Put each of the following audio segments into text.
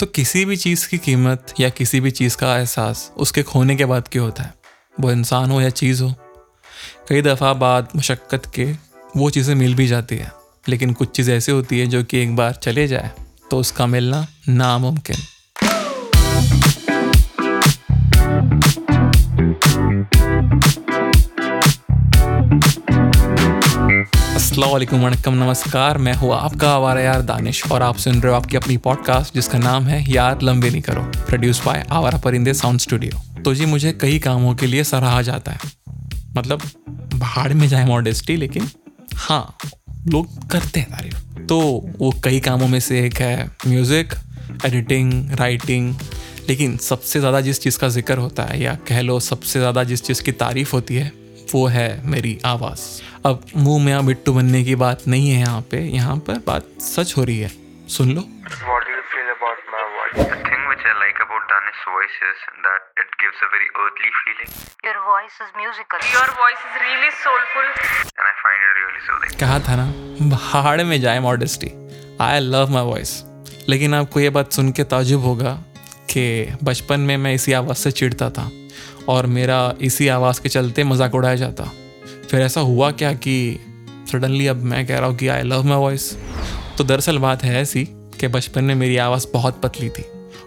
तो किसी भी चीज़ की कीमत या किसी भी चीज़ का एहसास उसके खोने के बाद क्यों होता है? वो इंसान हो या चीज़ हो? कई दफ़ा बाद मशक्क़त के वो चीज़ें मिल भी जाती है, लेकिन कुछ चीज़ ऐसी होती है जो कि एक बार चले जाए तो उसका मिलना नामुमकिन। असलम वनकम नमस्कार। मैं हूँ आपका आवारा यार दानिश और आप सुन रहे हो आपकी अपनी पॉडकास्ट जिसका नाम है यार लंबे नहीं करो प्रोड्यूस बाय आवारा परिंदे साउंड स्टूडियो तो जी, मुझे कई कामों के लिए सराहा जाता है। मतलब भाड़ में जाए मॉडेस्टी लेकिन हाँ लोग करते हैं तारीफ़। तो वो कई कामों में से एक है म्यूज़िक एडिटिंग राइटिंग लेकिन सबसे ज़्यादा जिस चीज़ का ज़िक्र होता है, या कह लो सबसे ज़्यादा जिस चीज़ की तारीफ़ होती है वो है मेरी आवाज़। अब मुँह में मिट्टू बनने की बात नहीं है यहाँ पे यहाँ पर बात सच हो रही है। सुन लो। कहा था ना भाड़ में जाए modesty I love my voice लेकिन आपको ये बात सुन के ताजुब होगा कि बचपन में मैं इसी आवाज़ से चिड़ता था। और मेरा इसी आवाज़ के चलते मज़ाक उड़ाया जाता। फिर ऐसा हुआ क्या कि सडनली अब मैं कह रहा हूँ कि आई लव माई वॉइस तो दरअसल बात है ऐसी कि बचपन में मेरी आवाज़ बहुत पतली थी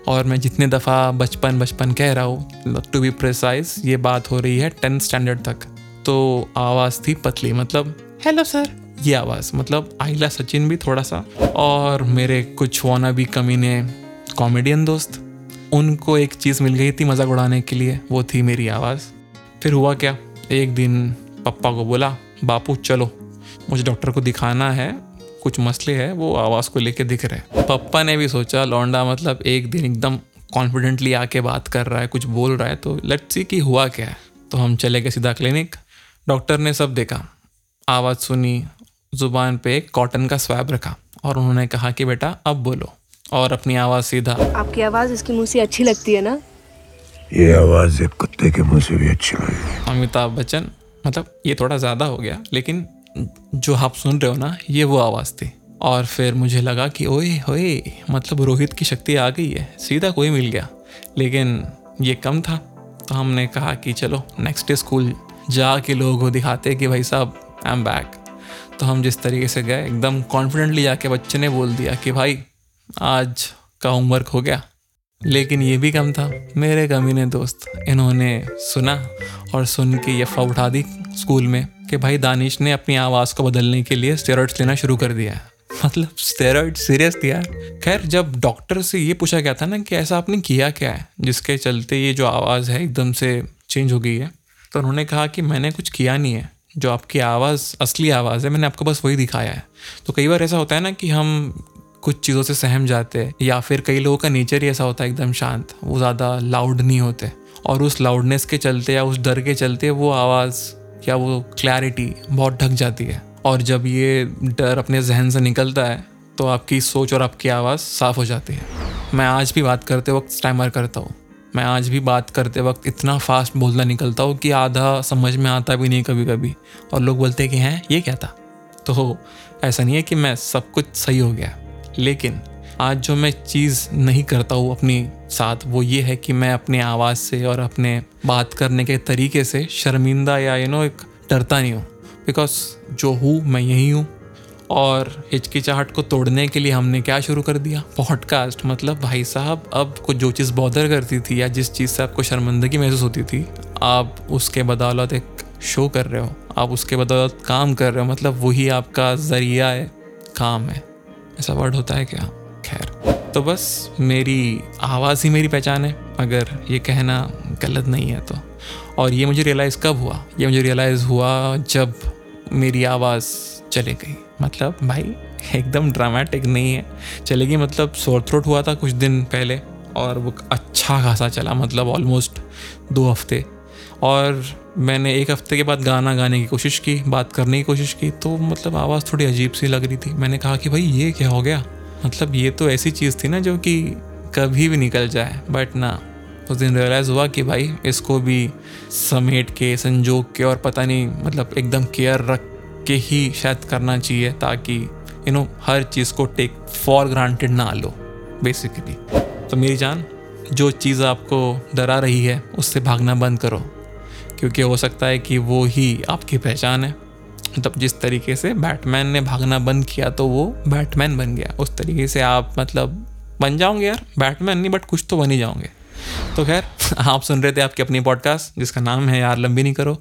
और मैं जितने दफ़ा बचपन बचपन कह रहा हूँ टू बी प्रिसाइज ये बात हो रही है टेंथ स्टैंडर्ड तक। तो आवाज़ थी पतली मतलब हेलो सर ये आवाज़ मतलब आइला सचिन भी थोड़ा सा और मेरे कुछ वाना भी कमीने कॉमेडियन दोस्त उनको एक चीज़ मिल गई थी मज़ाक उड़ाने के लिए, वो थी मेरी आवाज़। फिर हुआ क्या? एक दिन पप्पा को बोला, बापू, चलो, मुझे डॉक्टर को दिखाना है, कुछ मसले है, वो आवाज़ को लेके दिख रहे पप्पा ने भी सोचा, लौंडा मतलब एक दिन एकदम कॉन्फिडेंटली आके बात कर रहा है, कुछ बोल रहा है तो लेट्स सी कि हुआ क्या है। तो हम चले गए सीधा क्लिनिक डॉक्टर ने सब देखा। आवाज़ सुनी, ज़ुबान पे कॉटन का स्वैब रखा और उन्होंने कहा कि, बेटा, अब बोलो। और अपनी आवाज़ सीधा। आपकी आवाज़ इसकी मुँह से अच्छी लगती है ना? ये आवाज़ एक कुत्ते के मुँह से भी अच्छी लगी अमिताभ बच्चन मतलब ये थोड़ा ज़्यादा हो गया लेकिन जो आप सुन रहे हो ना ये वो आवाज़ थी। और फिर मुझे लगा कि ओए होए मतलब रोहित की शक्ति आ गई है सीधा कोई मिल गया। लेकिन ये कम था तो हमने कहा कि चलो नेक्स्ट डे स्कूल जा के लोगों को दिखाते कि भाई साहब आई एम बैक तो हम जिस तरीके से गए एकदम कॉन्फिडेंटली जाके बच्चे ने बोल दिया कि भाई आज का होमवर्क हो गया। लेकिन ये भी कम था। मेरे कमीने दोस्त, इन्होंने सुना और सुन के ये अफवाह उठा दी स्कूल में कि भाई दानिश ने अपनी आवाज़ को बदलने के लिए स्टेरॉइड्स लेना शुरू कर दिया है। मतलब स्टेरॉइड सीरियस दिया खैर, जब डॉक्टर से ये पूछा गया था ना कि ऐसा आपने किया क्या है, जिसके चलते ये जो आवाज़ है एकदम से चेंज हो गई है तो उन्होंने कहा कि मैंने कुछ किया नहीं है। जो आपकी आवाज़, असली आवाज़ है, मैंने आपको बस वही दिखाया है। तो कई बार ऐसा होता है ना कि हम कुछ चीज़ों से सहम जाते हैं, या फिर कई लोगों का नेचर ही ऐसा होता है, एकदम शांत, वो ज़्यादा लाउड नहीं होते। और उस लाउडनेस के चलते या उस डर के चलते वो आवाज़ या वो क्लैरिटी बहुत ढक जाती है। और जब ये डर अपने जहन से निकलता है तो आपकी सोच और आपकी आवाज़ साफ़ हो जाती है। मैं आज भी बात करते वक्त स्टैमर करता हूँ। मैं आज भी बात करते वक्त इतना फास्ट बोलना निकलता हूँ कि आधा समझ में आता भी नहीं कभी कभी और लोग बोलते हैं कि हैं, ये क्या था? तो ऐसा नहीं है कि मैं सब कुछ सही हो गया। लेकिन आज जो मैं चीज़ नहीं करता हूँ अपनी साथ, वो ये है कि मैं अपने आवाज़ से और अपने बात करने के तरीके से शर्मिंदा या यू नो एक डरता नहीं हूँ। बिकॉज़ जो हूँ, मैं यही हूँ और हिचकिचाहट को तोड़ने के लिए हमने क्या शुरू कर दिया? पॉडकास्ट मतलब भाई साहब, अब को जो चीज़ बॉदर करती थी या जिस चीज़ से आपको शर्मिंदगी महसूस होती थी, आप उसके बदौलत एक शो कर रहे हो। आप उसके बदौलत काम कर रहे हो मतलब वही आपका ज़रिया है, काम है। ऐसा वर्ड होता है क्या? खैर तो बस मेरी, आवाज़ ही मेरी पहचान है, अगर ये कहना गलत नहीं है तो। और ये मुझे रियलाइज़ कब हुआ? ये मुझे रियलाइज़ हुआ जब मेरी आवाज़ चले गई। मतलब भाई, एकदम ड्रामेटिक नहीं है। चलेगी मतलब सोर थ्रोट हुआ था कुछ दिन पहले और वो अच्छा खासा चला मतलब ऑलमोस्ट दो हफ़्ते। और मैंने एक हफ़्ते के बाद गाना गाने की कोशिश की, बात करने की कोशिश की तो मतलब आवाज़ थोड़ी अजीब सी लग रही थी। मैंने कहा कि भाई, ये क्या हो गया? मतलब ये तो ऐसी चीज़ थी ना जो कि कभी भी निकल जाए। बट ना, उस दिन रियलाइज़ हुआ कि भाई, इसको भी समेट के, संजोग के और पता नहीं मतलब एकदम केयर रख के ही शायद करना चाहिए ताकि यू नो हर चीज़ को टेक फॉर ग्रांटेड ना लो बेसिकली तो मेरी जान, जो चीज़ आपको डरा रही है, उससे भागना बंद करो। क्योंकि हो सकता है कि वो ही आपकी पहचान है। मतलब जिस तरीके से बैटमैन ने भागना बंद किया तो वो बैटमैन बन गया। उस तरीके से आप मतलब बन जाओगे यार। बैटमैन नहीं बट कुछ तो बन ही जाओगे। तो खैर, आप सुन रहे थे आपकी अपनी पॉडकास्ट जिसका नाम है यार लंबी नहीं करो।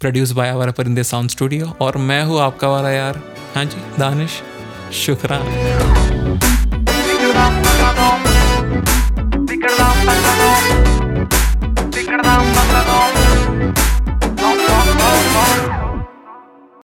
प्रोड्यूस बाय आवारा परिंदे साउंड स्टूडियो और मैं हूँ आपका वाला यार। हाँ जी, दानिश, शुक्रान।